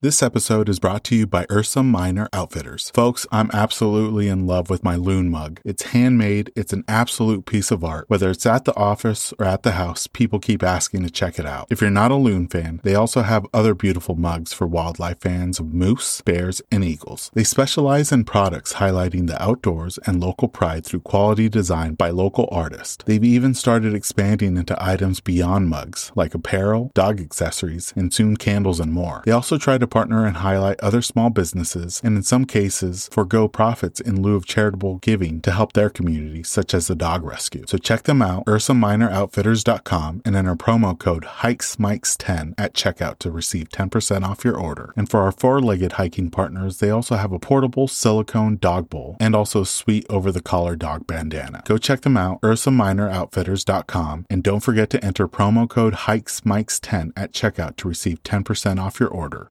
This episode is brought to you by Ursa Minor Outfitters. Folks, I'm absolutely in love with my Loon mug. It's handmade, it's an absolute piece of art. Whether it's at the office or at the house, people keep asking to check it out. If you're not a Loon fan, they also have other beautiful mugs for wildlife fans of moose, bears, and eagles. They specialize in products highlighting the outdoors and local pride through quality design by local artists. They've even started expanding into items beyond mugs, like apparel, dog accessories, and soon candles and more. They also try to partner and highlight other small businesses, and in some cases, forego profits in lieu of charitable giving to help their community, such as the dog rescue. So check them out, UrsaMinorOutfitters.com, and enter promo code HikesMics10 at checkout to receive 10% off your order. And for our four-legged hiking partners, they also have a portable silicone dog bowl and also a sweet over-the-collar dog bandana. Go check them out, UrsaMinorOutfitters.com, and don't forget to enter promo code HikesMics10 at checkout to receive 10% off your order.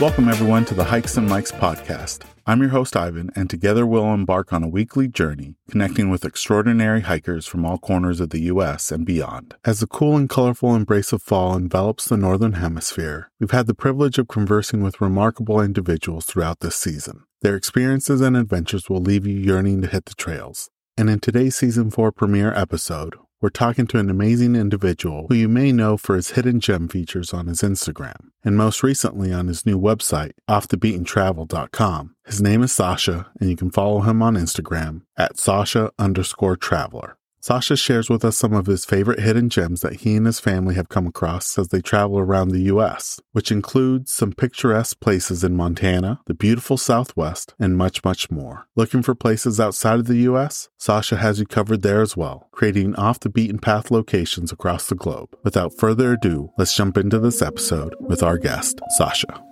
Welcome, everyone, to the Hikes and Mics podcast. I'm your host, Ivan, and together we'll embark on a weekly journey connecting with extraordinary hikers from all corners of the U.S. and beyond. As the cool and colorful embrace of fall envelops the Northern Hemisphere, we've had the privilege of conversing with remarkable individuals throughout this season. Their experiences and adventures will leave you yearning to hit the trails. And in today's season 4 premiere episode, we're talking to an amazing individual who you may know for his hidden gem features on his Instagram, and most recently on his new website, offthebeatentravel.com. His name is Sasha, and you can follow him on Instagram at Sasha underscore traveler. Sasha shares with us some of his favorite hidden gems that he and his family have come across as they travel around the U.S., which includes some picturesque places in Montana, the beautiful Southwest, and much, much more. Looking for places outside of the U.S.? Sasha has you covered there as well, creating off the beaten path locations across the globe. Without further ado, let's jump into this episode with our guest, Sasha.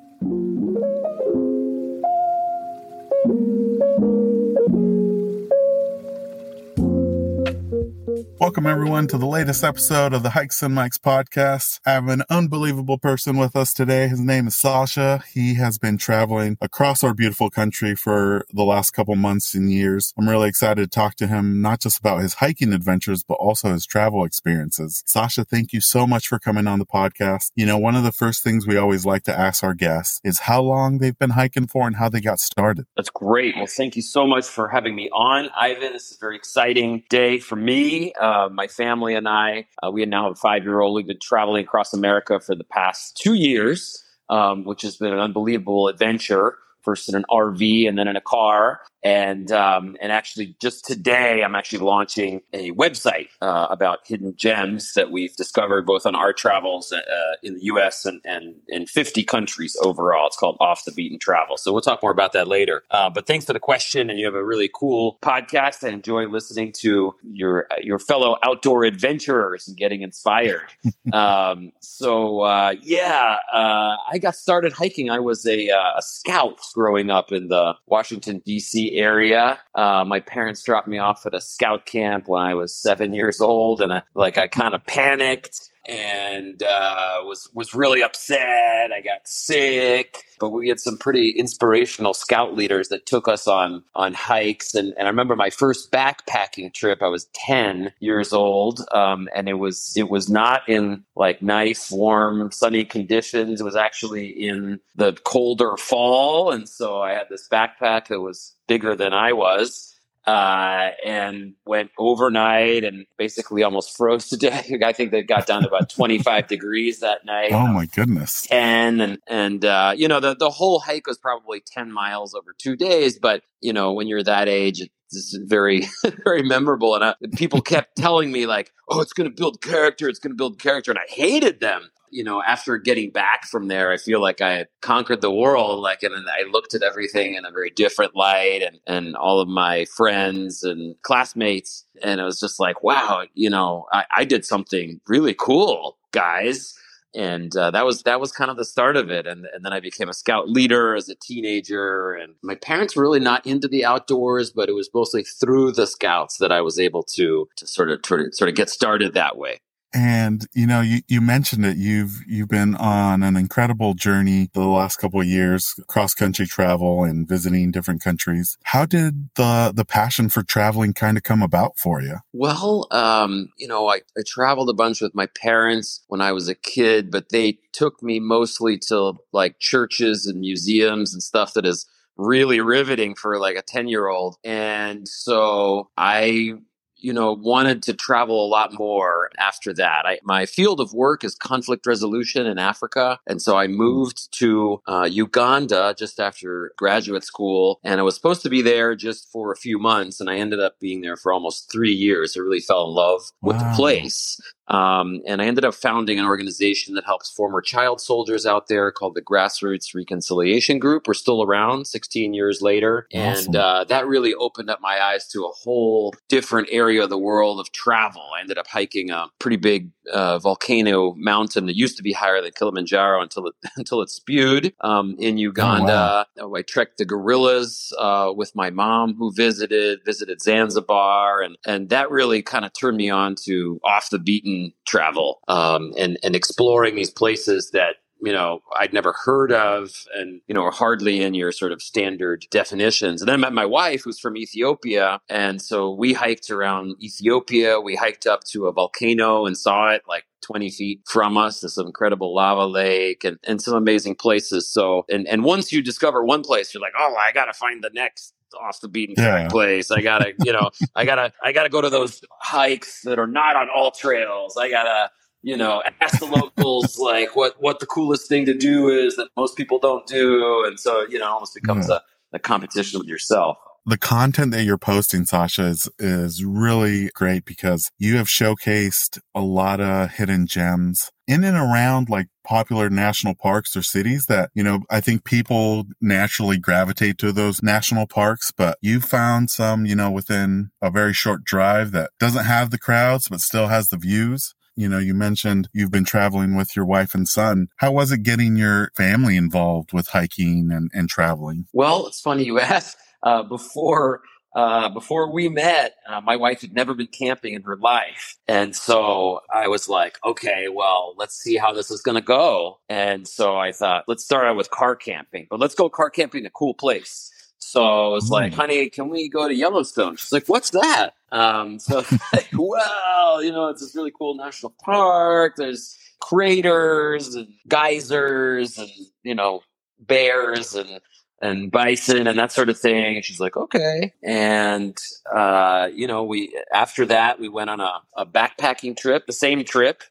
Welcome, everyone, to the latest episode of the Hikes and Mics podcast. I have an unbelievable person with us today. His name is Sasha. He has been traveling across our beautiful country for the last couple months and years. I'm really excited to talk to him, not just about his hiking adventures, but also his travel experiences. Sasha, thank you so much for coming on the podcast. You know, one of the first things we always like to ask our guests is how long they've been hiking for and how they got started. That's great. Well, thank you so much for having me on, Ivan. This is a very exciting day for me. Uh, my family and I, uh, we now have a five year old. We've been traveling across America for the past two years, um, which has been an unbelievable adventure. First in an RV and then in a car, and um, and actually just today I'm actually launching a website uh, about hidden gems that we've discovered both on our travels uh, in the U.S. and, and in 50 countries overall. It's called Off the Beaten Travel. So we'll talk more about that later. Uh, but thanks for the question, and you have a really cool podcast. I enjoy listening to your your fellow outdoor adventurers and getting inspired. um, so uh, yeah, uh, I got started hiking. I was a, uh, a scout growing up in the Washington D.C area. Uh, my parents dropped me off at a scout camp when I was seven years old, and I, like I kind of panicked and uh, was was really upset. I got sick, but we had some pretty inspirational scout leaders that took us on on hikes. And, and I remember my first backpacking trip. I was ten years old, um, and it was it was not in like nice, warm, sunny conditions. It was actually in the colder fall, and so I had this backpack that was bigger than I was uh, and went overnight and basically almost froze to death. I think they got down to about 25 degrees that night. Oh my goodness. 10 and, and, uh, you know, the, the whole hike was probably 10 miles over two days. But, you know, when you're that age, it's very, very memorable. And I, people kept telling me like, oh, it's going to build character. It's going to build character. And I hated them you know, after getting back from there, I feel like I had conquered the world. Like, and then I looked at everything in a very different light and, and all of my friends and classmates. And it was just like, wow, you know, I, I did something really cool, guys. And uh, that was that was kind of the start of it, and and then I became a scout leader as a teenager. And my parents were really not into the outdoors, but it was mostly through the scouts that I was able to to sort of of, sort of get started that way. And, you know, you, you mentioned it. You've, you've been on an incredible journey the last couple of years, cross country travel and visiting different countries. How did the, the passion for traveling kind of come about for you? Well, um, you know, I, I traveled a bunch with my parents when I was a kid, but they took me mostly to like churches and museums and stuff that is really riveting for like a 10 year old. And so I you know, wanted to travel a lot more after that. I, my field of work is conflict resolution in Africa. And so I moved to uh, Uganda just after graduate school. And I was supposed to be there just for a few months. And I ended up being there for almost three years. I really fell in love with wow. the place. Um, and I ended up founding an organization that helps former child soldiers out there called the Grassroots Reconciliation Group. We're still around 16 years later. Awesome. And uh, that really opened up my eyes to a whole different area of the world of travel. I ended up hiking a pretty big uh, volcano mountain that used to be higher than Kilimanjaro until it, until it spewed um, in Uganda. Oh, wow. I trekked the gorillas uh, with my mom who visited, visited Zanzibar. And, and that really kind of turned me on to off the beaten travel um, and and exploring these places that you know I'd never heard of and you know are hardly in your sort of standard definitions. And then I met my wife who's from Ethiopia and so we hiked around Ethiopia. We hiked up to a volcano and saw it like 20 feet from us. This incredible lava lake and, and some amazing places. So and and once you discover one place, you're like, oh, I gotta find the next off the beaten track yeah. place. I gotta, you know, I gotta, I gotta go to those hikes that are not on all trails. I gotta, you know, ask the locals like what what the coolest thing to do is that most people don't do, and so you know, it almost becomes yeah. a, a competition with yourself the content that you're posting, Sasha, is, is really great because you have showcased a lot of hidden gems in and around like popular national parks or cities that, you know, I think people naturally gravitate to those national parks, but you found some, you know, within a very short drive that doesn't have the crowds, but still has the views. You know, you mentioned you've been traveling with your wife and son. How was it getting your family involved with hiking and, and traveling? Well, it's funny you ask uh, before uh, before we met, uh, my wife had never been camping in her life. And so I was like, okay, well, let's see how this is going to go. And so I thought, let's start out with car camping, but let's go car camping in a cool place. So I was mm. like, honey, can we go to Yellowstone? She's like, what's that? Um, so like, well, you know, it's this really cool national park. There's craters and geysers and, you know, bears and and bison and that sort of thing. And she's like, okay. And, uh, you know, we, after that, we went on a, a backpacking trip, the same trip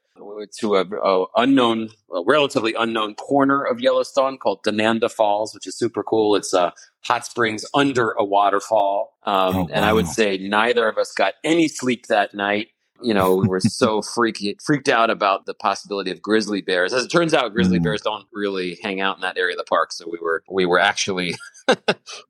to a, a unknown, a relatively unknown corner of Yellowstone called Dunanda Falls, which is super cool. It's a hot springs under a waterfall. Um, oh, wow. and I would say neither of us got any sleep that night you know, we were so freaky, freaked out about the possibility of grizzly bears. As it turns out, grizzly mm. bears don't really hang out in that area of the park. So we were, we were actually,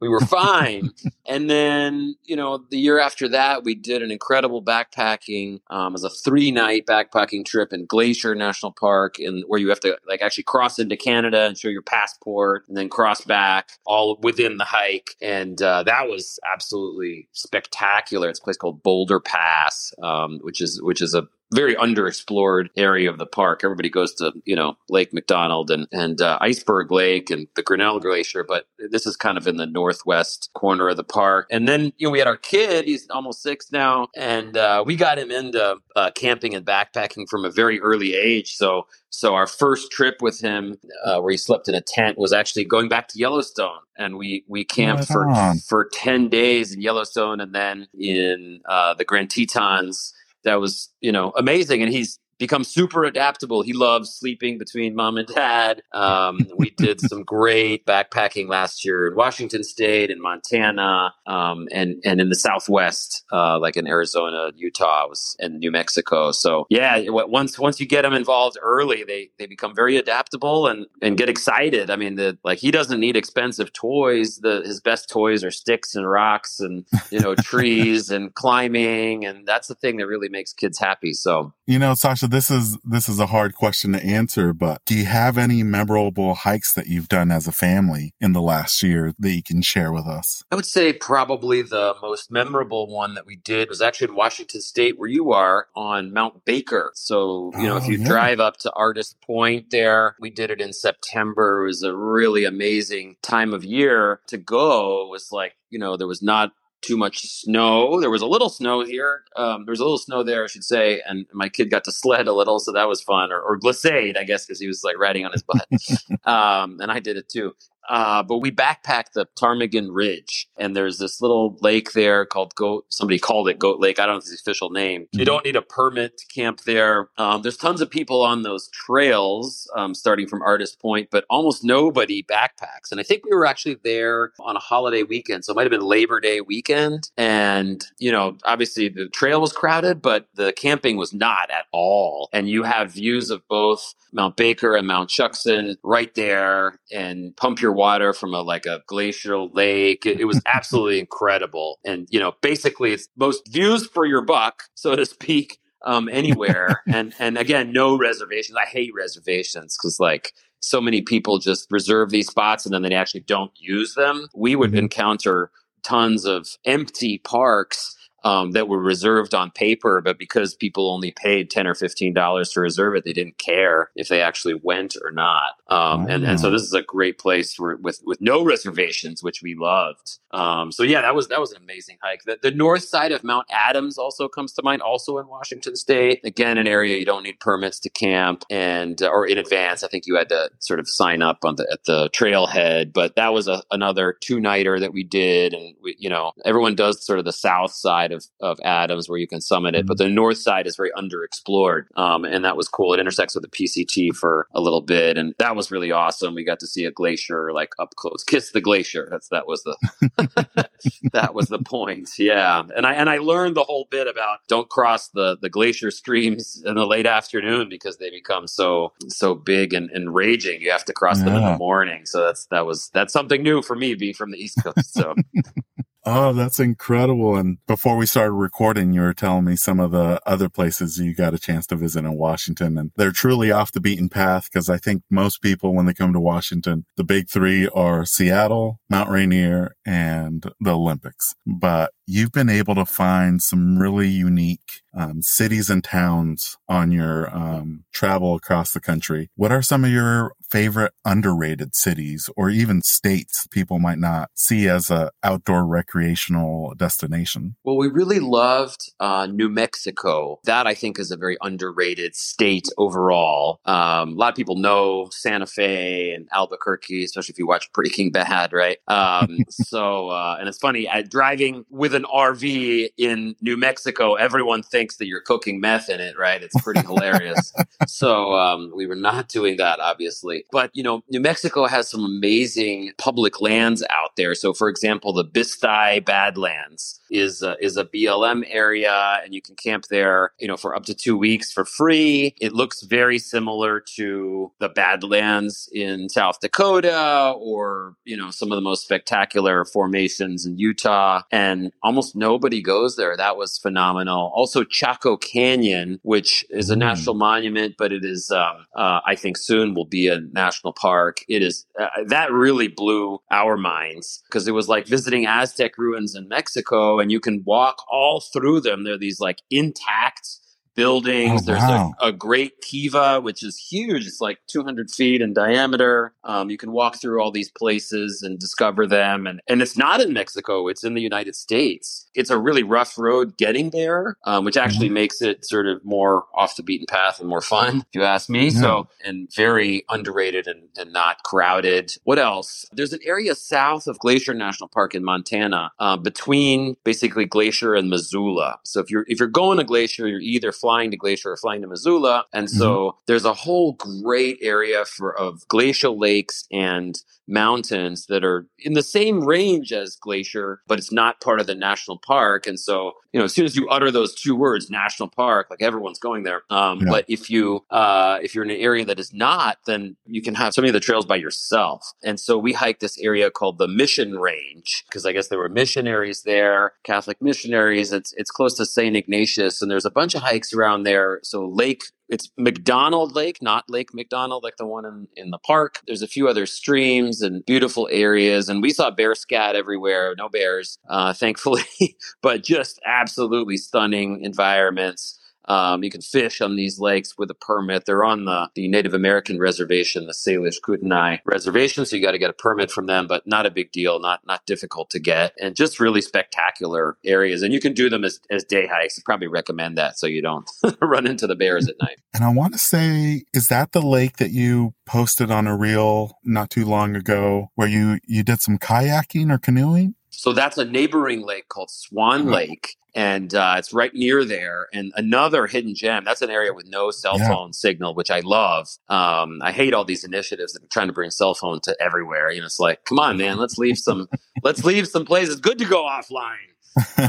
we were fine. and then, you know, the year after that, we did an incredible backpacking, um, as a three night backpacking trip in Glacier National Park in where you have to like actually cross into Canada and show your passport and then cross back all within the hike. And, uh, that was absolutely spectacular. It's a place called Boulder Pass, um, which is which is a very underexplored area of the park. Everybody goes to you know Lake McDonald and and uh, Iceberg Lake and the Grinnell Glacier, but this is kind of in the northwest corner of the park. And then you know we had our kid; he's almost six now, and uh, we got him into uh, camping and backpacking from a very early age. So so our first trip with him, uh, where he slept in a tent, was actually going back to Yellowstone, and we we camped for for ten days in Yellowstone, and then in uh, the Grand Tetons that was you know amazing. And he's become super adaptable. He loves sleeping between mom and dad. Um, we did some great backpacking last year in Washington State, in Montana, um, and and in the Southwest, uh, like in Arizona, Utah, was and New Mexico. So yeah, once once you get them involved early, they they become very adaptable and and get excited. I mean, the like he doesn't need expensive toys. The his best toys are sticks and rocks and you know trees and climbing, and that's the thing that really makes kids happy. So you know, Sasha this is this is a hard question to answer, but do you have any memorable hikes that you've done as a family in the last year that you can share with us? I would say probably the most memorable one that we did was actually in Washington State, where you are on Mount Baker. So you know, oh, if you yeah. drive up to Artist Point, there we did it in September. It was a really amazing time of year to go. It was like you know there was not too much snow. There was a little snow here. Um, there was a little snow there, I should say, and my kid got to sled a little, so that was fun. Or, or glissade, I guess, because he was like riding on his butt. um, and I did it too. Uh, but we backpacked the Ptarmigan Ridge, and there's this little lake there called Goat. Somebody called it Goat Lake. I don't know if it's the official name. Mm-hmm. You don't need a permit to camp there. Um, there's tons of people on those trails, um, starting from Artist Point, but almost nobody backpacks. And I think we were actually there on a holiday weekend, so it might have been Labor Day weekend. And you know, obviously the trail was crowded, but the camping was not at all. And you have views of both Mount Baker and Mount Shuksan right there, and pump your water from a like a glacial lake. It, it was absolutely incredible. And you know, basically, it's most views for your buck, so to speak, um, anywhere. and and again, no reservations. I hate reservations because like so many people just reserve these spots and then they actually don't use them. We would mm-hmm. encounter tons of empty parks um, that were reserved on paper, but because people only paid ten or fifteen dollars to reserve it, they didn't care if they actually went or not. Um, and, and so this is a great place for, with with no reservations, which we loved. Um, so yeah, that was that was an amazing hike. The, the, north side of Mount Adams also comes to mind, also in Washington State. Again, an area you don't need permits to camp and uh, or in advance. I think you had to sort of sign up on the at the trailhead, but that was a, another two nighter that we did, and we, you know everyone does sort of the south side side of, of Adams where you can summit it, mm-hmm. but the north side is very underexplored. Um, and that was cool. It intersects with the PCT for a little bit. And that was really awesome. We got to see a glacier like up close, kiss the glacier. That's, that was the, that was the point. Yeah. And I, and I learned the whole bit about don't cross the, the glacier streams in the late afternoon because they become so, so big and, and raging. You have to cross yeah. them in the morning. So that's, that was, that's something new for me being from the East Coast. So Oh, that's incredible. And before we started recording, you were telling me some of the other places you got a chance to visit in Washington and they're truly off the beaten path because I think most people, when they come to Washington, the big three are Seattle, Mount Rainier, and the Olympics. But you've been able to find some really unique um, cities and towns on your um, travel across the country. What are some of your favorite underrated cities or even states people might not see as a outdoor recreational destination? Well, we really loved uh, New Mexico. That I think is a very underrated state overall. Um, a lot of people know Santa Fe and Albuquerque, especially if you watch Breaking Bad, right? Um, so, uh, and it's funny, driving with an RV in New Mexico, everyone thinks that you're cooking meth in it, right? It's pretty hilarious. So, um, we were not doing that, obviously. But, you know, New Mexico has some amazing public lands out there. So, for example, the Bisti Badlands is a, is a BLM area and you can camp there, you know, for up to two weeks for free. It looks very similar to the Badlands in South Dakota or, you know, some of the most spectacular formations in Utah. And almost nobody goes there. That was phenomenal. Also, Chaco Canyon, which is a mm. national monument, but it is, um, uh, I think soon will be a national park. It is, uh, that really blew our minds because it was like visiting Aztec ruins in Mexico and you can walk all through them. They're these like intact buildings. Oh, There's wow. a, a, great kiva, which is huge. It's like 200 feet in diameter. Um, you can walk through all these places and discover them. And, and it's not in Mexico, it's in the United States. It's a really rough road getting there, um, which actually mm-hmm. makes it sort of more off the beaten path and more fun, if you ask me. Yeah. So, and very underrated and, and not crowded. What else? There's an area south of Glacier National Park in Montana, uh, between basically Glacier and Missoula. So if you're if you're going to Glacier, you're either flying to Glacier or flying to Missoula. And so mm-hmm. there's a whole great area for of glacial lakes and mountains that are in the same range as Glacier, but it's not part of the national park. And so, you know, as soon as you utter those two words, national park, like everyone's going there. Um, yeah. But if you uh, if you're in an area that is not, then you can have so many of the trails by yourself. And so we hiked this area called the Mission Range because I guess there were missionaries there, Catholic missionaries. It's it's close to Saint Ignatius, and there's a bunch of hikes around there. So Lake it's McDonald Lake, not Lake McDonald, like the one in, in the park. There's a few other streams and beautiful areas. And we saw bear scat everywhere, no bears, uh, thankfully, but just absolutely stunning environments. Um, you can fish on these lakes with a permit. They're on the, the Native American reservation, the Salish Kootenai reservation, so you got to get a permit from them, but not a big deal, not not difficult to get, and just really spectacular areas. And you can do them as, as day hikes. I probably recommend that so you don't run into the bears at night. And I want to say, is that the lake that you posted on a reel not too long ago, where you you did some kayaking or canoeing? So that's a neighboring lake called Swan Lake and uh, it's right near there. And another hidden gem. That's an area with no cell yeah. phone signal, which I love. Um, I hate all these initiatives that are trying to bring cell phone to everywhere. You know, it's like, come on, man, let's leave some, let's leave some places good to go offline.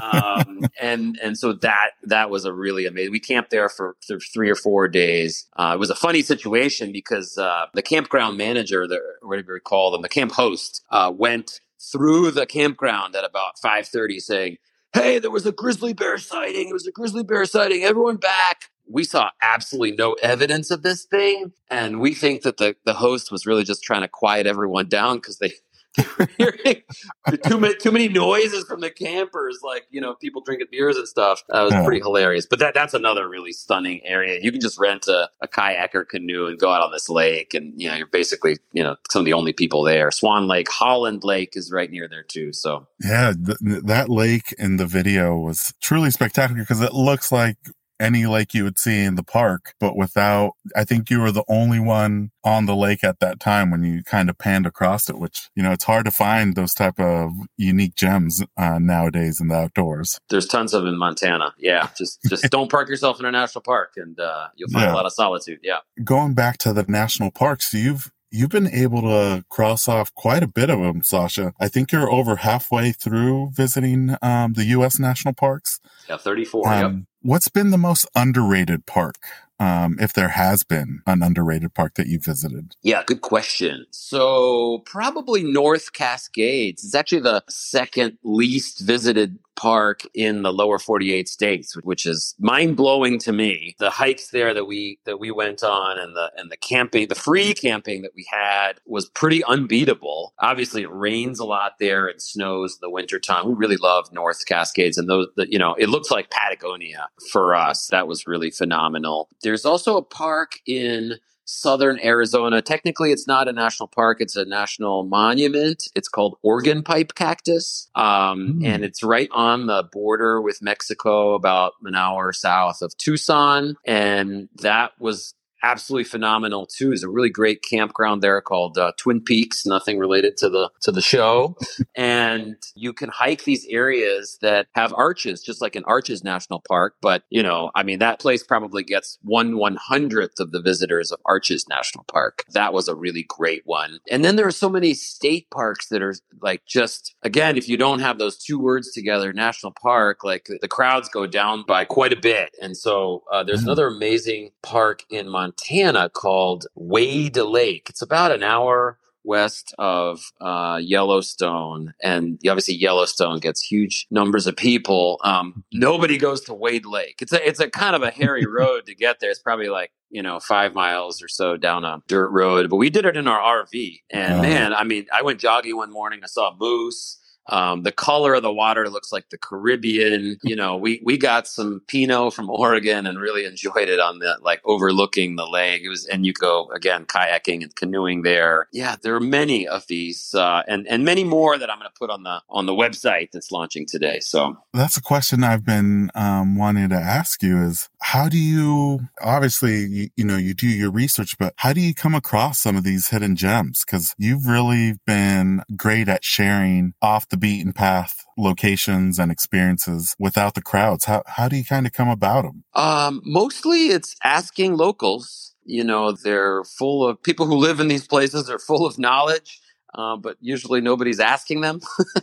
um, and and so that that was a really amazing. We camped there for, for three or four days. Uh, it was a funny situation because uh, the campground manager, the whatever you call them, the camp host, uh, went through the campground at about five thirty, saying, hey, there was a grizzly bear sighting. It was a grizzly bear sighting. Everyone back. We saw absolutely no evidence of this thing. And we think that the, the host was really just trying to quiet everyone down because they too many too many noises from the campers, like you know people drinking beers and stuff. That was pretty hilarious. But that that's another really stunning area. You can just rent a, a kayak or canoe and go out on this lake, and you know you're basically you know some of the only people there. Swan Lake, Holland Lake is right near there too. So yeah, th- that lake in the video was truly spectacular because it looks like any lake you would see in the park, but without, I think you were the only one on the lake at that time when you kind of panned across it, which, you know, it's hard to find those type of unique gems uh, nowadays in the outdoors. There's tons of them in Montana. Yeah. Just, just don't park yourself in a national park and uh, you'll find yeah. a lot of solitude. Yeah. Going back to the national parks, you've, You've been able to cross off quite a bit of them, Sasha. I think you're over halfway through visiting um, the U.S. national parks. Yeah, 34. Um, yep. What's been the most underrated park um, if there has been an underrated park that you visited? Yeah, good question. So probably North Cascades. It's actually the second least visited park in the lower 48 states, which is mind blowing to me. The hikes there that we that we went on and the and the camping, the free camping that we had was pretty unbeatable. Obviously, it rains a lot there and snows in the wintertime. We really love North Cascades and those. The, you know, it looks like Patagonia for us. That was really phenomenal. There's also a park in southern Arizona. Technically, it's not a national park, it's a national monument. It's called Organ Pipe Cactus. Um, mm. And it's right on the border with Mexico, about an hour south of Tucson. And that was absolutely phenomenal too. Is a really great campground there called uh, Twin Peaks. Nothing related to the to the show, and you can hike these areas that have arches, just like in Arches National Park. But you know, I mean, that place probably gets one one hundredth of the visitors of Arches National Park. That was a really great one. And then there are so many state parks that are like just again, if you don't have those two words together, national park, like the crowds go down by quite a bit. And so uh, there's mm-hmm. another amazing park in Montana Montana called Wade Lake. It's about an hour west of uh, Yellowstone, and obviously Yellowstone gets huge numbers of people. Um, nobody goes to Wade Lake. It's a it's a kind of a hairy road to get there. It's probably like you know five miles or so down a dirt road, but we did it in our RV. And man, I mean, I went jogging one morning. I saw a moose. Um, the color of the water looks like the Caribbean. You know, we we got some Pinot from Oregon and really enjoyed it on the like overlooking the lake. It was, and you go again kayaking and canoeing there. Yeah, there are many of these, uh, and and many more that I'm going to put on the on the website that's launching today. So that's a question I've been um, wanting to ask you: is how do you obviously you, you know you do your research, but how do you come across some of these hidden gems? Because you've really been great at sharing off the beaten path locations and experiences without the crowds? How, how do you kind of come about them? Um, mostly it's asking locals. You know, they're full of people who live in these places, they're full of knowledge. Uh, but usually nobody's asking them.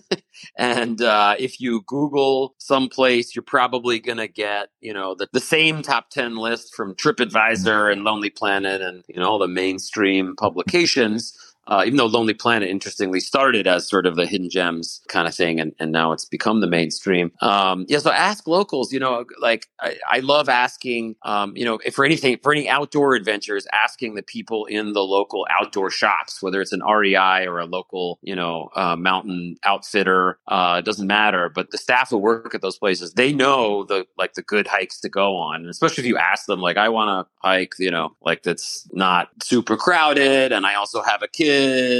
and uh, if you Google someplace, you're probably going to get, you know, the, the same top 10 list from TripAdvisor and Lonely Planet and, you know, all the mainstream publications. Uh, even though Lonely Planet, interestingly, started as sort of the hidden gems kind of thing, and, and now it's become the mainstream. Um, yeah, so ask locals. You know, like I, I love asking. Um, you know, if for anything, for any outdoor adventures, asking the people in the local outdoor shops, whether it's an REI or a local, you know, uh, mountain outfitter, uh, doesn't matter. But the staff who work at those places, they know the like the good hikes to go on, and especially if you ask them, like, I want to hike, you know, like that's not super crowded, and I also have a kid.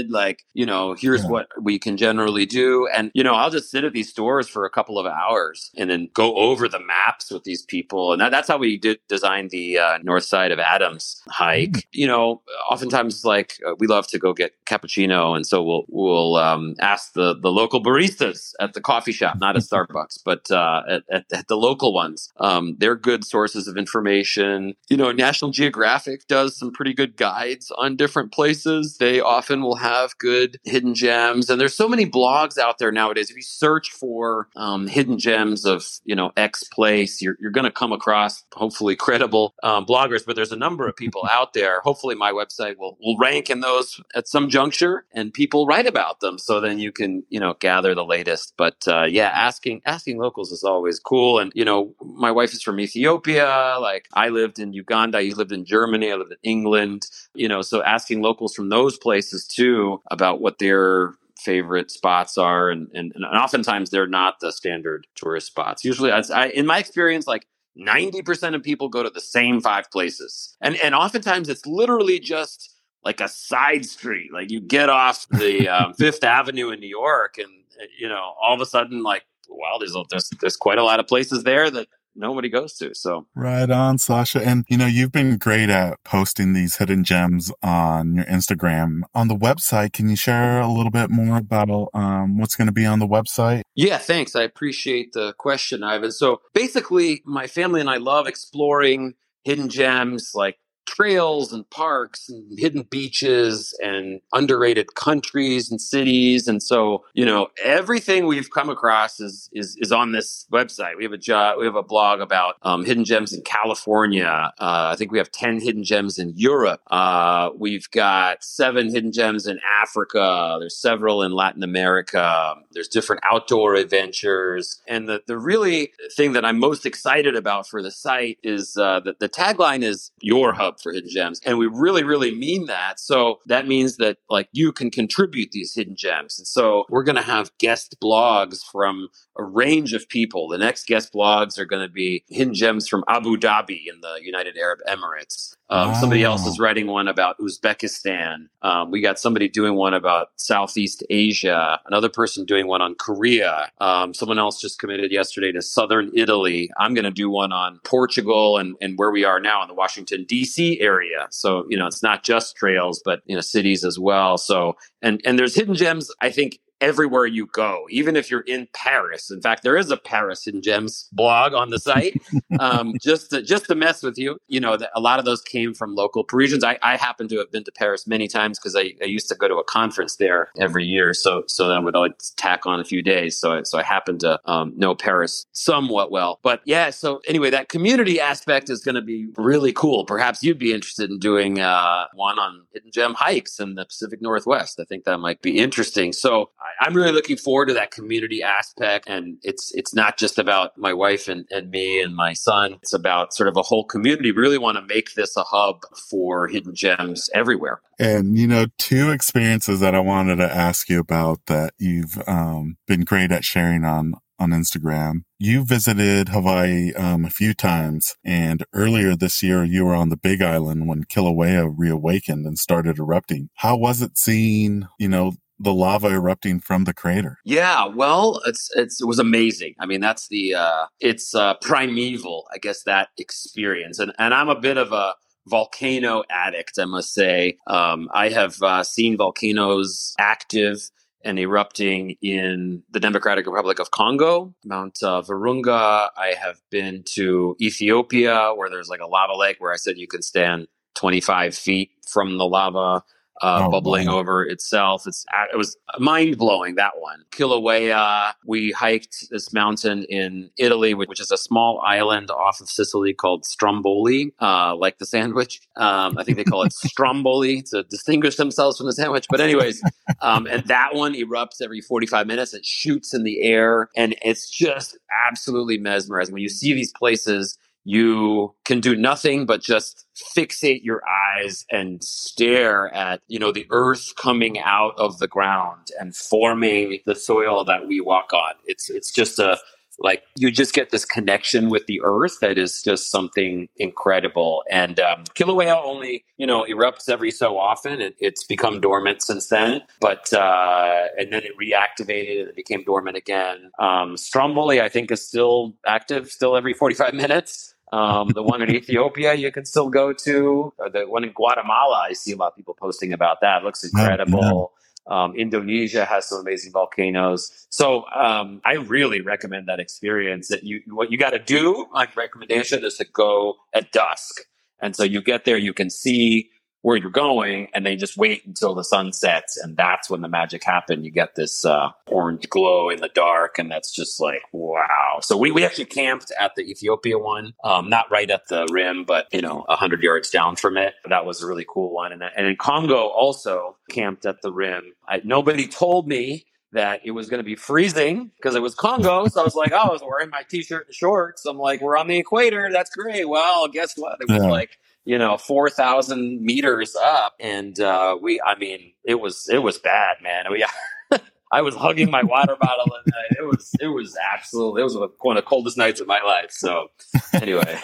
Like, you know, here's yeah. what we can generally do, and you know, I'll just sit at these stores for a couple of hours and then go over the maps with these people, and that, that's how we did design the uh, north side of Adams hike. Mm. You know, oftentimes like uh, we love to go get cappuccino, and so we'll we'll um, ask the the local baristas at the coffee shop, not at Starbucks, but uh, at, at, at, the local ones. Um, they're good sources of information. You know, National Geographic does some pretty good guides on different places. They often will have good hidden gems, and there's so many blogs out there nowadays. If you search for um, hidden gems of you know X place, you're you're going to come across hopefully credible um, bloggers. But there's a number of people out there. Hopefully, my website will will rank in those at some juncture, and people write about them. So then you can you know gather the latest. But uh, yeah, asking asking locals is always cool. And you know, my wife is from Ethiopia. Like I lived in Uganda. You lived in Germany. I lived in England. You know, so asking locals from those places too about what their favorite spots are and, and, and oftentimes they're not the standard tourist spots usually I, I, in my experience like 90% of people go to the same five places. And and oftentimes it's literally just like a side street. Like you get off the um, Fifth Avenue in New York and you know, all of a sudden like wow, there's, there's there's quite a lot of places there that nobody goes to. So right on, Sasha. And you know, you've been great at posting these hidden gems on your Instagram. On the website, can you share a little bit more about um, what's going to be on the website? Yeah, thanks. I appreciate the question, Ivan. So basically, my family and I love exploring hidden gems like trails and parks and hidden beaches and underrated countries and cities. And so, you know, everything we've come across is is, is on this website. We have a we have a blog about um, hidden gems in California. Uh, I think we have ten hidden gems in Europe. Uh, we've got seven hidden gems in Africa. There's several in Latin America. There's different outdoor adventures. And the the really thing that I'm most excited about for the site is uh, that the tagline is your hub for hidden gems. And we really, really mean that. So that means that like you can contribute these hidden gems. And so we're going to have guest blogs from a range of people. The next guest blogs are going to be hidden gems from Abu Dhabi in the United Arab Emirates. Um, wow. Somebody else is writing one about Uzbekistan. Um, we got somebody doing one about Southeast Asia. Another person doing one on Korea. Um, someone else just committed yesterday to Southern Italy. I'm going to do one on Portugal and, and where we are now in the Washington D.C. area. So you know, it's not just trails, but you know, cities as well. So and and there's hidden gems. I think everywhere you go, even if you're in Paris. In fact, there is a Paris in Gems blog on the site, um, just to, just to mess with you. You know, a lot of those came from local Parisians. I, I happen to have been to Paris many times because I, I, used to go to a conference there every year. So so then I would always tack on a few days. So I, so I happen to um, know Paris somewhat well. But yeah, so anyway, that community aspect is going to be really cool. Perhaps you'd be interested in doing uh, one on hidden gem hikes in the Pacific Northwest. I think that might be interesting. So I'm really looking forward to that community aspect. And it's it's not just about my wife and, and me and my son. It's about sort of a whole community. We really want to make this a hub for hidden gems everywhere. And you know, two experiences that I wanted to ask you about that you've um, been great at sharing on on Instagram. You visited Hawaii um, a few times, and earlier this year you were on the Big Island when Kilauea reawakened and started erupting. How was it seeing, you know, the lava erupting from the crater. Yeah, well, it's, it's it was amazing. I mean, that's the uh, it's uh, primeval, I guess that experience. And and I'm a bit of a volcano addict, I must say. Um, I have uh, seen volcanoes active and erupting in the Democratic Republic of Congo, Mount uh, Virunga. I have been to Ethiopia, where there's like a lava lake where I said you can stand 25 feet from the lava. Uh, oh, bubbling wow. over itself. It's it was mind blowing that one. Kilauea. We hiked this mountain in Italy, which is a small island off of Sicily called Stromboli, uh, like the sandwich. Um, I think they call it Stromboli to distinguish themselves from the sandwich. But anyways, um, and that one erupts every 45 minutes. It shoots in the air, and it's just absolutely mesmerizing when you see these places you can do nothing but just fixate your eyes and stare at you know the earth coming out of the ground and forming the soil that we walk on. It's it's just a like you just get this connection with the earth that is just something incredible. And um, kilauea only you know erupts every so often. It, it's become dormant since then but uh, and then it reactivated and it became dormant again. Um, stromboli i think is still active still every 45 minutes um, the one in Ethiopia you can still go to. The one in Guatemala, I see a lot of people posting about that. Looks incredible. Um, Indonesia has some amazing volcanoes. So um, I really recommend that experience. That you what you got to do, my recommendation is to go at dusk. And so you get there, you can see where you're going and they just wait until the sun sets and that's when the magic happened you get this uh, orange glow in the dark and that's just like wow so we, we actually camped at the ethiopia one um, not right at the rim but you know 100 yards down from it that was a really cool one and, and in congo also camped at the rim I, nobody told me that it was going to be freezing because it was Congo. So I was like, oh, I was wearing my t-shirt and shorts. I'm like, we're on the equator. That's great. Well, guess what? It was yeah. like you know, 4,000 meters up. And, uh, we, I mean, it was, it was bad, man. We, I was hugging my water bottle and it was, it was absolutely, it was one of the coldest nights of my life. So anyway.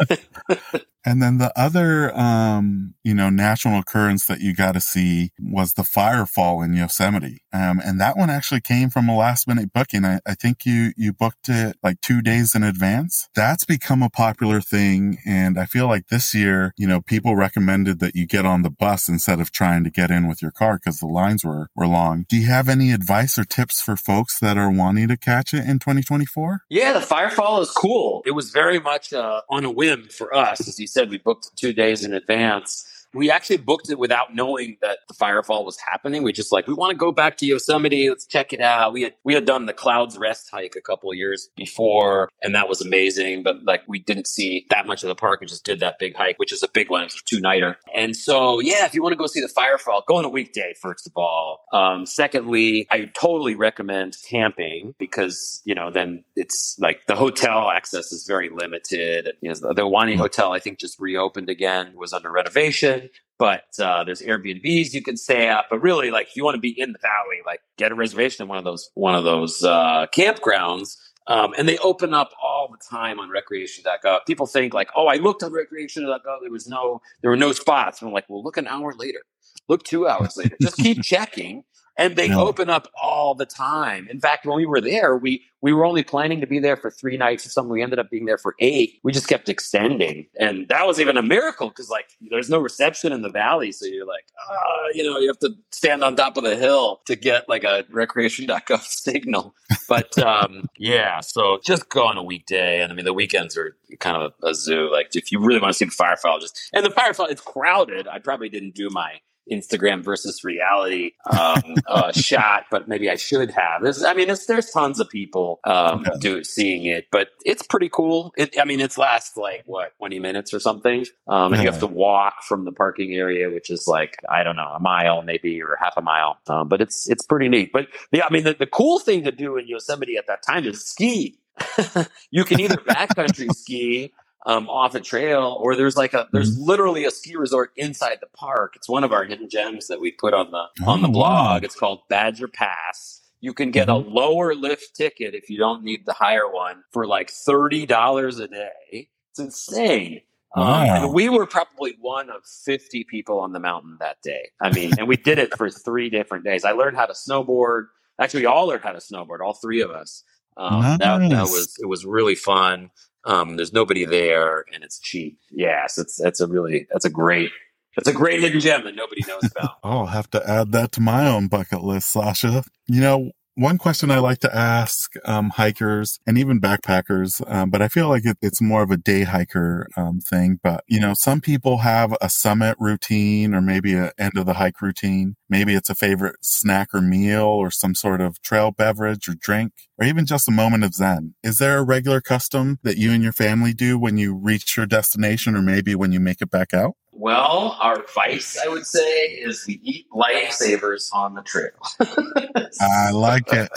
And then the other, um, you know, national occurrence that you got to see was the firefall in Yosemite. Um, and that one actually came from a last minute booking. I, I think you, you booked it like two days in advance. That's become a popular thing. And I feel like this year, you know, people recommended that you get on the bus instead of trying to get in with your car because the lines were, were long. Do you have any advice or tips for folks that are wanting to catch it in 2024? Yeah, the firefall is cool. It was very much uh, on a whim for us, as you said, we booked two days in advance we actually booked it without knowing that the firefall was happening. We just like we want to go back to Yosemite. Let's check it out. We had we had done the Clouds Rest hike a couple of years before, and that was amazing. But like we didn't see that much of the park. We just did that big hike, which is a big one. It's a two nighter. And so yeah, if you want to go see the firefall, go on a weekday first of all. Um, secondly, I totally recommend camping because you know then it's like the hotel access is very limited. You know, the Ahwahnee mm-hmm. Hotel I think just reopened again was under renovation but uh, there's Airbnbs you can stay at. But really, like if you want to be in the valley, like get a reservation in one of those one of those uh, campgrounds. Um, and they open up all the time on recreation.gov. People think like, oh, I looked on recreation.gov. There was no, there were no spots. And I'm like, well, look an hour later, look two hours later. Just keep checking and they no. open up all the time. In fact, when we were there, we we were only planning to be there for three nights or something. We ended up being there for eight. We just kept extending, and that was even a miracle because like there's no reception in the valley, so you're like, oh, you know, you have to stand on top of the hill to get like a recreation.gov signal. But um, yeah, so just go on a weekday, and I mean the weekends are kind of a, a zoo. Like if you really want to see the firefall, just and the firefall it's crowded. I probably didn't do my Instagram versus reality um, uh, shot, but maybe I should have. There's, I mean, there's tons of people um, do seeing it, but it's pretty cool. It, I mean, it's lasts like what 20 minutes or something, um, and you have to walk from the parking area, which is like I don't know a mile maybe or half a mile, um, but it's it's pretty neat. But yeah, I mean, the, the cool thing to do in Yosemite at that time is ski. you can either backcountry ski um, off a trail, or there's like a there's mm-hmm. literally a ski resort inside the park. It's one of our hidden gems that we put on the oh, on the blog. Wow. It's called Badger Pass. You can get mm-hmm. a lower lift ticket if you don't need the higher one for like thirty dollars a day. It's insane. Wow. Um, and we were probably one of 50 people on the mountain that day. I mean, and we did it for three different days. I learned how to snowboard. Actually, we all learned how to snowboard, all three of us. Um, nice. that, that was, it was really fun. Um, there's nobody there, and it's cheap. Yes, it's that's a really that's a great that's a great hidden gem that nobody knows about. I'll have to add that to my own bucket list, Sasha. You know, one question I like to ask um, hikers and even backpackers, um, but I feel like it, it's more of a day hiker um, thing. But you know, some people have a summit routine or maybe an end of the hike routine. Maybe it's a favorite snack or meal or some sort of trail beverage or drink, or even just a moment of zen. Is there a regular custom that you and your family do when you reach your destination, or maybe when you make it back out? Well, our advice, I would say, is we eat lifesavers on the trail. I like it.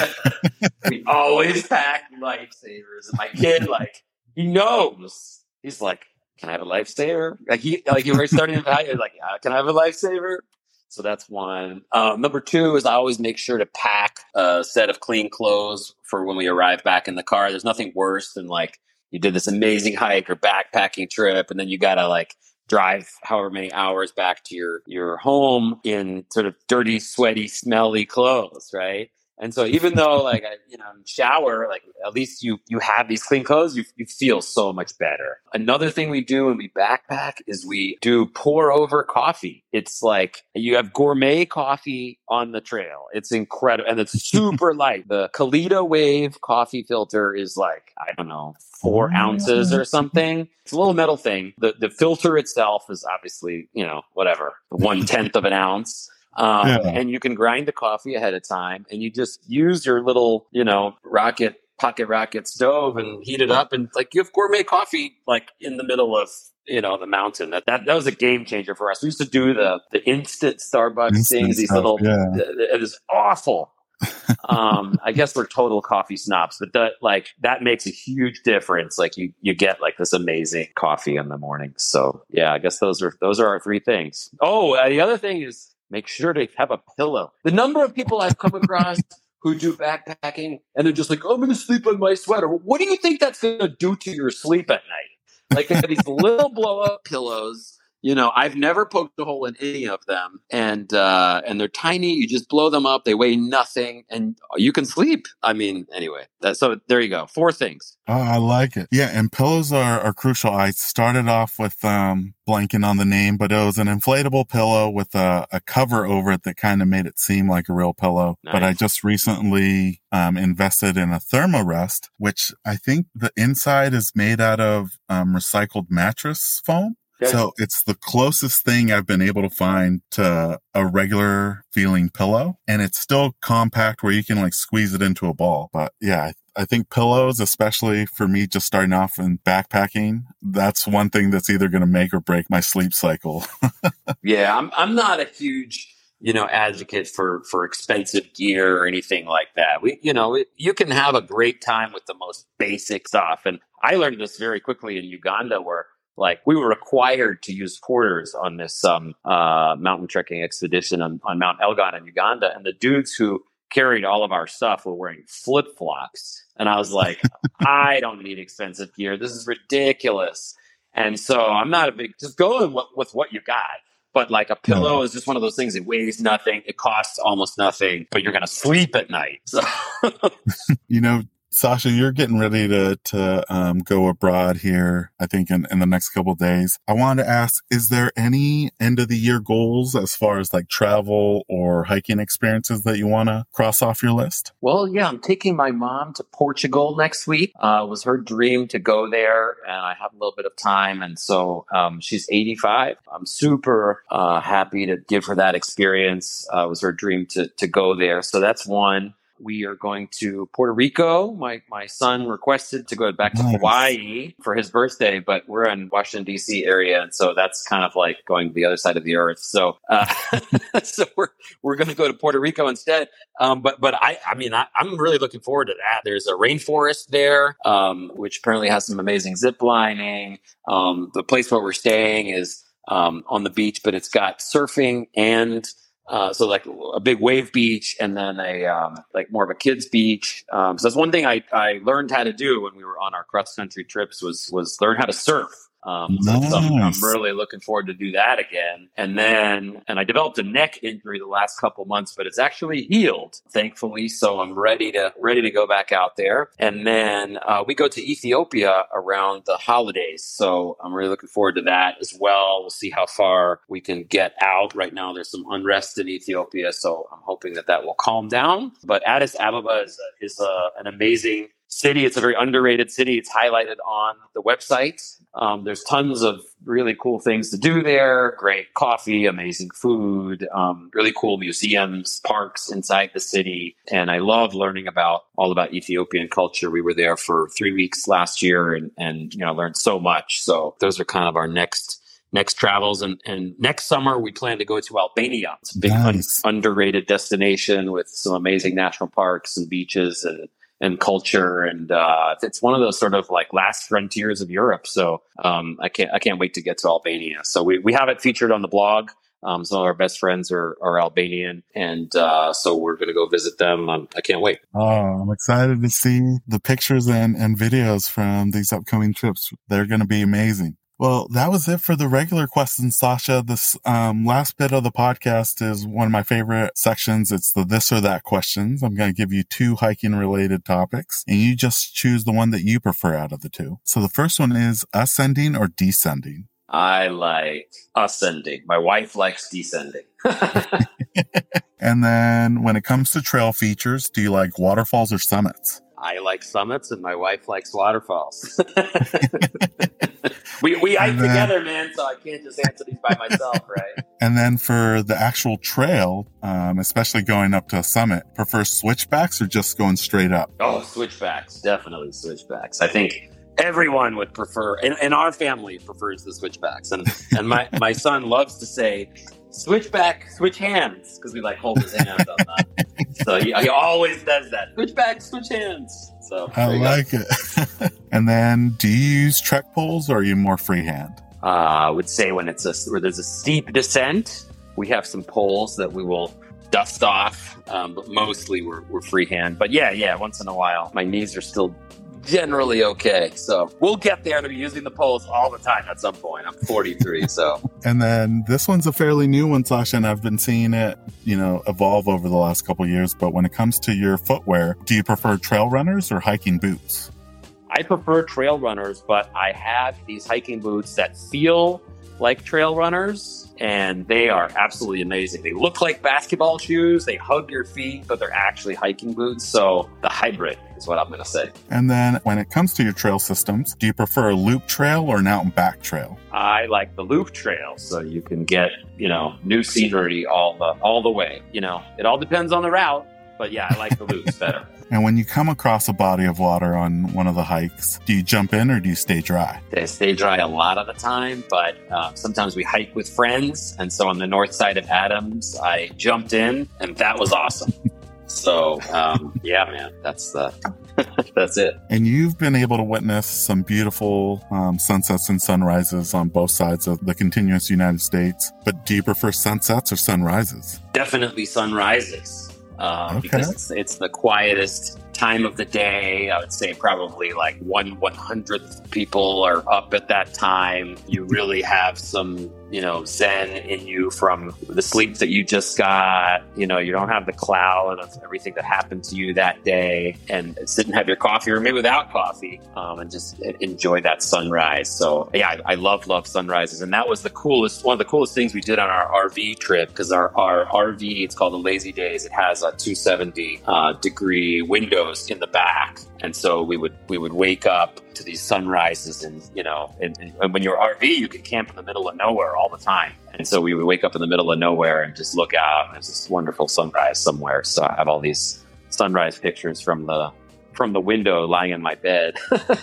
we always pack lifesavers. And my kid, like, he knows. He's like, can I have a lifesaver? Like, he, like, he were starting to like, yeah, can I have a lifesaver? So that's one. Um, number two is I always make sure to pack a set of clean clothes for when we arrive back in the car. There's nothing worse than like you did this amazing hike or backpacking trip and then you gotta like drive however many hours back to your your home in sort of dirty, sweaty, smelly clothes, right? And so even though like I, you know, shower, like at least you you have these clean clothes, you you feel so much better. Another thing we do when we backpack is we do pour over coffee. It's like you have gourmet coffee on the trail. It's incredible and it's super light. The Kalita Wave coffee filter is like I don't know four ounces or something. It's a little metal thing. The the filter itself is obviously you know whatever one tenth of an ounce. Um, yeah. And you can grind the coffee ahead of time and you just use your little, you know, rocket, pocket rocket stove and heat it up. And like you have gourmet coffee, like in the middle of, you know, the mountain. That, that, that was a game changer for us. We used to do the, the instant Starbucks instant things, these stuff, little, yeah. it is awful. um, I guess we're total coffee snobs, but that like that makes a huge difference. Like you you get like this amazing coffee in the morning. So yeah, I guess those are those are our three things. Oh, uh, the other thing is make sure to have a pillow. The number of people I've come across who do backpacking and they're just like, oh, I'm going to sleep on my sweater. What do you think that's going to do to your sleep at night? Like they have these little blow up pillows you know, I've never poked a hole in any of them, and uh, and they're tiny. You just blow them up; they weigh nothing, and you can sleep. I mean, anyway, that, so there you go. Four things. Oh, I like it. Yeah, and pillows are, are crucial. I started off with um, blanking on the name, but it was an inflatable pillow with a, a cover over it that kind of made it seem like a real pillow. Nice. But I just recently um, invested in a Thermarest, which I think the inside is made out of um, recycled mattress foam. Okay. So it's the closest thing I've been able to find to a regular feeling pillow. And it's still compact where you can like squeeze it into a ball. But yeah, I think pillows, especially for me just starting off in backpacking, that's one thing that's either going to make or break my sleep cycle. yeah, I'm, I'm not a huge, you know, advocate for, for expensive gear or anything like that. We, you know, it, you can have a great time with the most basic stuff. And I learned this very quickly in Uganda where like we were required to use porters on this um, uh, mountain trekking expedition on, on Mount Elgon in Uganda, and the dudes who carried all of our stuff were wearing flip flops, and I was like, I don't need expensive gear. This is ridiculous. And so I'm not a big just go with, with what you got. But like a pillow is just one of those things. It weighs nothing. It costs almost nothing, but you're going to sleep at night. So. you know, Sasha, you're getting ready to to um, go abroad here. I think in, in the next couple days. I wanted to ask: Is there any end of the year goals as far as like travel or hiking experiences that you want to cross off your list? Well, yeah, I'm taking my mom to Portugal next week. Uh, it was her dream to go there, and I have a little bit of time, and so um, she's 85. I'm super uh, happy to give her that experience. Uh, it was her dream to to go there, so that's one. We are going to Puerto Rico. My my son requested to go back to nice. Hawaii for his birthday, but we're in Washington D.C. area, and so that's kind of like going to the other side of the earth. So uh, so we're we're going to go to Puerto Rico instead. Um, but but I I mean I, am really looking forward to that. There's a rainforest there, um, which apparently has some amazing zip lining. Um, the place where we're staying is um, on the beach, but it's got surfing and uh, so like a big wave beach and then a um, like more of a kids beach. Um, so that's one thing I, I learned how to do when we were on our cross country trips was was learn how to surf. Um, nice. so I'm, I'm, really looking forward to do that again. And then, and I developed a neck injury the last couple months, but it's actually healed, thankfully. So I'm ready to ready to go back out there. And then uh, we go to Ethiopia around the holidays, so I'm really looking forward to that as well. We'll see how far we can get out. Right now, there's some unrest in Ethiopia, so I'm hoping that that will calm down. But Addis Ababa is, is a, an amazing city. It's a very underrated city. It's highlighted on the website. Um, there's tons of really cool things to do there. Great coffee, amazing food, um, really cool museums, parks inside the city. And I love learning about all about Ethiopian culture. We were there for three weeks last year and, and you know, learned so much. So those are kind of our next next travels and, and next summer we plan to go to albania it's a big nice. un- underrated destination with some amazing national parks and beaches and and culture, and uh, it's one of those sort of like last frontiers of Europe. So um, I can't I can't wait to get to Albania. So we we have it featured on the blog. Um, some of our best friends are, are Albanian, and uh, so we're going to go visit them. Um, I can't wait. Oh, I'm excited to see the pictures and, and videos from these upcoming trips. They're going to be amazing. Well, that was it for the regular questions, Sasha. This um, last bit of the podcast is one of my favorite sections. It's the this or that questions. I'm going to give you two hiking related topics and you just choose the one that you prefer out of the two. So the first one is ascending or descending. I like ascending. My wife likes descending. and then when it comes to trail features, do you like waterfalls or summits? I like summits and my wife likes waterfalls. we we hike then, together, man, so I can't just answer these by myself, right? And then for the actual trail, um, especially going up to a summit, prefer switchbacks or just going straight up? Oh, switchbacks, definitely switchbacks. I think everyone would prefer, and, and our family prefers the switchbacks, and and my my son loves to say switchback, switch hands, because we like hold his hand on that. So he, he, always does that. Switch back, switch hands. So I like go. it. and then, do you use trek poles or are you more freehand? Uh, I would say when it's a where there's a steep descent, we have some poles that we will dust off, um, but mostly we're, we're freehand. But yeah, yeah, once in a while, my knees are still generally okay. So we'll get there to be using the poles all the time at some point. I'm 43, so. and then this one's a fairly new one, Sasha, and I've been seeing it, you know, evolve over the last couple years. But when it comes to your footwear, do you prefer trail runners or hiking boots? I prefer trail runners, but I have these hiking boots that feel like trail runners and they are absolutely amazing. They look like basketball shoes, they hug your feet, but they're actually hiking boots. So the hybrid is what I'm going to say. And then when it comes to your trail systems, do you prefer a loop trail or an out and back trail? I like the loop trail so you can get, you know, new scenery all the all the way. You know, it all depends on the route, but yeah, I like the loops better. And when you come across a body of water on one of the hikes, do you jump in or do you stay dry? They stay dry a lot of the time, but uh, sometimes we hike with friends. And so on the north side of Adams, I jumped in and that was awesome. so um, yeah, man, that's the. that's it. And you've been able to witness some beautiful um, sunsets and sunrises on both sides of the continuous United States. But do you prefer sunsets or sunrises? Definitely sunrises um, okay. because it's, it's the quietest time of the day. I would say probably like one one hundredth people are up at that time. You really have some you know, zen in you from the sleep that you just got. You know, you don't have the cloud of everything that happened to you that day and sit and have your coffee or maybe without coffee um, and just enjoy that sunrise. So, yeah, I, I, love, love sunrises. And that was the coolest, one of the coolest things we did on our RV trip because our, our RV, it's called the Lazy Days, it has a 270 uh, degree windows in the back. And so we would we would wake up to these sunrises, and you know, and, and, when you're RV, you can camp in the middle of nowhere all the time. And so we would wake up in the middle of nowhere and just look out, and there's this wonderful sunrise somewhere. So I have all these sunrise pictures from the from the window, lying in my bed.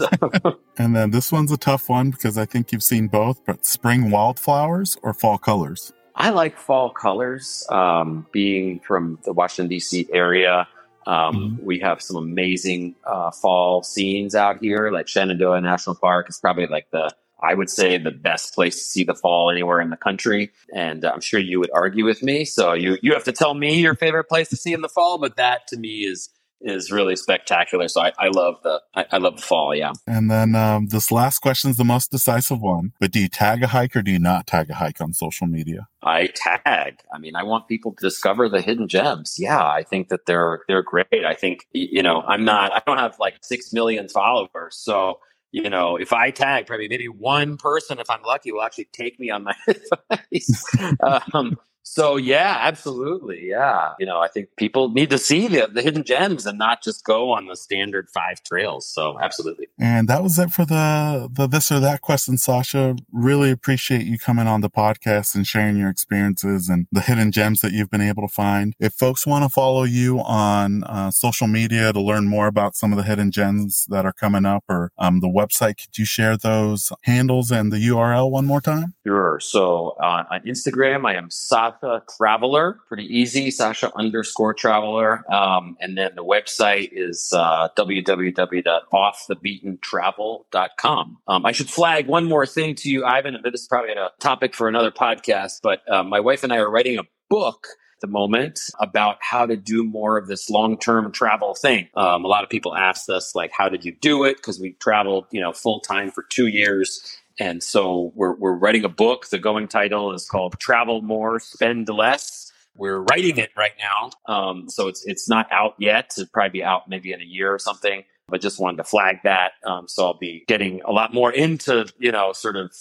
and then this one's a tough one because I think you've seen both. But spring wildflowers or fall colors? I like fall colors. Um, being from the Washington D.C. area um, mm-hmm. We have some amazing uh, fall scenes out here, like Shenandoah National Park is probably like the I would say the best place to see the fall anywhere in the country. And I'm sure you would argue with me. So you you have to tell me your favorite place to see in the fall, but that to me is is really spectacular. So I, I love the I, I, love the fall. Yeah. And then um, this last question is the most decisive one. But do you tag a hike or do you not tag a hike on social media? I tag. I mean, I want people to discover the hidden gems. Yeah, I think that they're they're great. I think you know I'm not. I don't have like six million followers, so you know, if I tag probably maybe one person, if I'm lucky, will actually take me on my advice. um, so yeah, absolutely. Yeah. You know, I think people need to see the, the hidden gems and not just go on the standard five trails. So absolutely. And that was it for the, the this or that question, Sasha. Really appreciate you coming on the podcast and sharing your experiences and the hidden gems that you've been able to find. If folks want to follow you on uh, social media to learn more about some of the hidden gems that are coming up or um, the website, could you share those handles and the URL one more time? Sure. So uh, on Instagram, I am Sasha Sasha Traveler. Pretty easy, Sasha underscore Traveler. Um, and then the website is uh, www.offthebeatentravel.com. Um, I should flag one more thing to you, Ivan. This is probably a topic for another podcast, but uh, my wife and I are writing a book at the moment about how to do more of this long-term travel thing. Um, a lot of people asked us like, how did you do it? Because we traveled, you know, full time for two years and so we're, we're writing a book. The going title is called Travel More, Spend Less. We're writing it right now. Um, so it's, it's not out yet. It'll probably be out maybe in a year or something, but just wanted to flag that. Um, so I'll be getting a lot more into, you know, sort of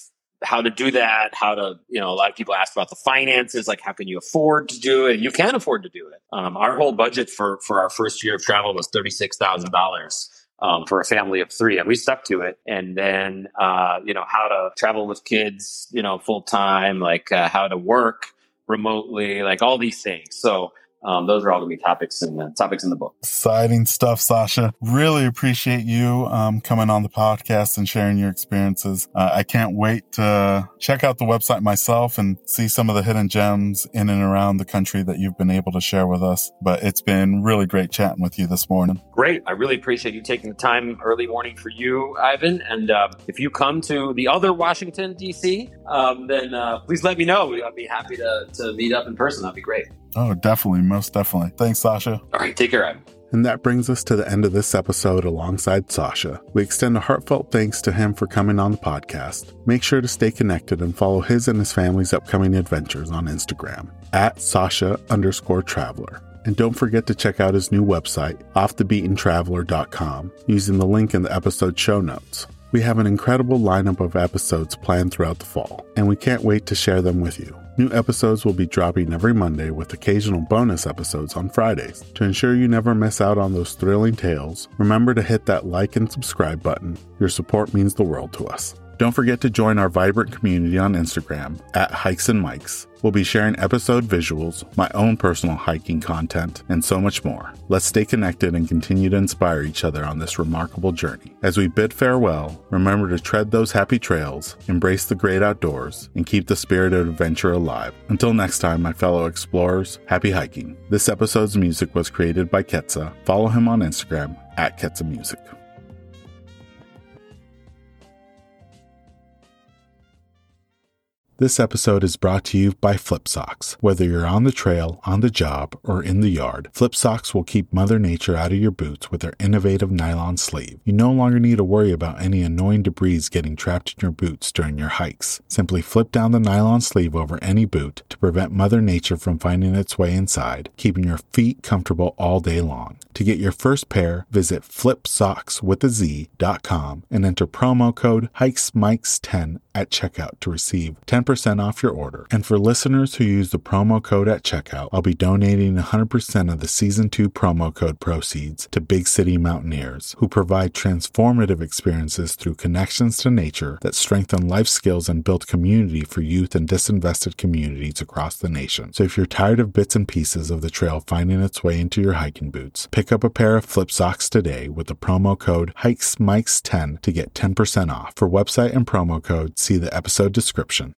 how to do that, how to, you know, a lot of people ask about the finances, like how can you afford to do it? You can afford to do it. Um, our whole budget for, for our first year of travel was $36,000 um, for a family of three, and we stuck to it. And then, uh, you know, how to travel with kids, you know, full time, like uh, how to work remotely, like all these things. So um, those are all going to be topics in the topics in the book. Exciting stuff, Sasha. Really appreciate you um, coming on the podcast and sharing your experiences. Uh, I can't wait to check out the website myself and see some of the hidden gems in and around the country that you've been able to share with us. But it's been really great chatting with you this morning. Great. I really appreciate you taking the time early morning for you, Ivan. And uh, if you come to the other Washington, D.C., um, then uh, please let me know. I'd be happy to, to meet up in person. That'd be great. Oh, definitely. Most definitely. Thanks, Sasha. All right. Take care, Adam. And that brings us to the end of this episode alongside Sasha. We extend a heartfelt thanks to him for coming on the podcast. Make sure to stay connected and follow his and his family's upcoming adventures on Instagram at Sasha underscore traveler. And don't forget to check out his new website, offthebeatentraveler.com, using the link in the episode show notes. We have an incredible lineup of episodes planned throughout the fall, and we can't wait to share them with you. New episodes will be dropping every Monday with occasional bonus episodes on Fridays. To ensure you never miss out on those thrilling tales, remember to hit that like and subscribe button. Your support means the world to us. Don't forget to join our vibrant community on Instagram at Hikes and Mics. We'll be sharing episode visuals, my own personal hiking content, and so much more. Let's stay connected and continue to inspire each other on this remarkable journey. As we bid farewell, remember to tread those happy trails, embrace the great outdoors, and keep the spirit of adventure alive. Until next time, my fellow explorers, happy hiking. This episode's music was created by Ketsa. Follow him on Instagram at Ketsa Music. This episode is brought to you by FlipSockz. Whether you're on the trail, on the job, or in the yard, FlipSockz will keep Mother Nature out of your boots with their innovative nylon sleeve. You no longer need to worry about any annoying debris getting trapped in your boots during your hikes. Simply flip down the nylon sleeve over any boot to prevent Mother Nature from finding its way inside, keeping your feet comfortable all day long. To get your first pair, visit flipsockswithaz.com and enter promo code HikesMics10 at checkout to receive 10% off your order. And for listeners who use the promo code at checkout, I'll be donating 100% of the season 2 promo code proceeds to Big City Mountaineers, who provide transformative experiences through connections to nature that strengthen life skills and build community for youth and disinvested communities across the nation. So if you're tired of bits and pieces of the trail finding its way into your hiking boots, pick up a pair of FlipSockz today with the promo code HikesMics10 to get 10% off. For website and promo code, see the episode description.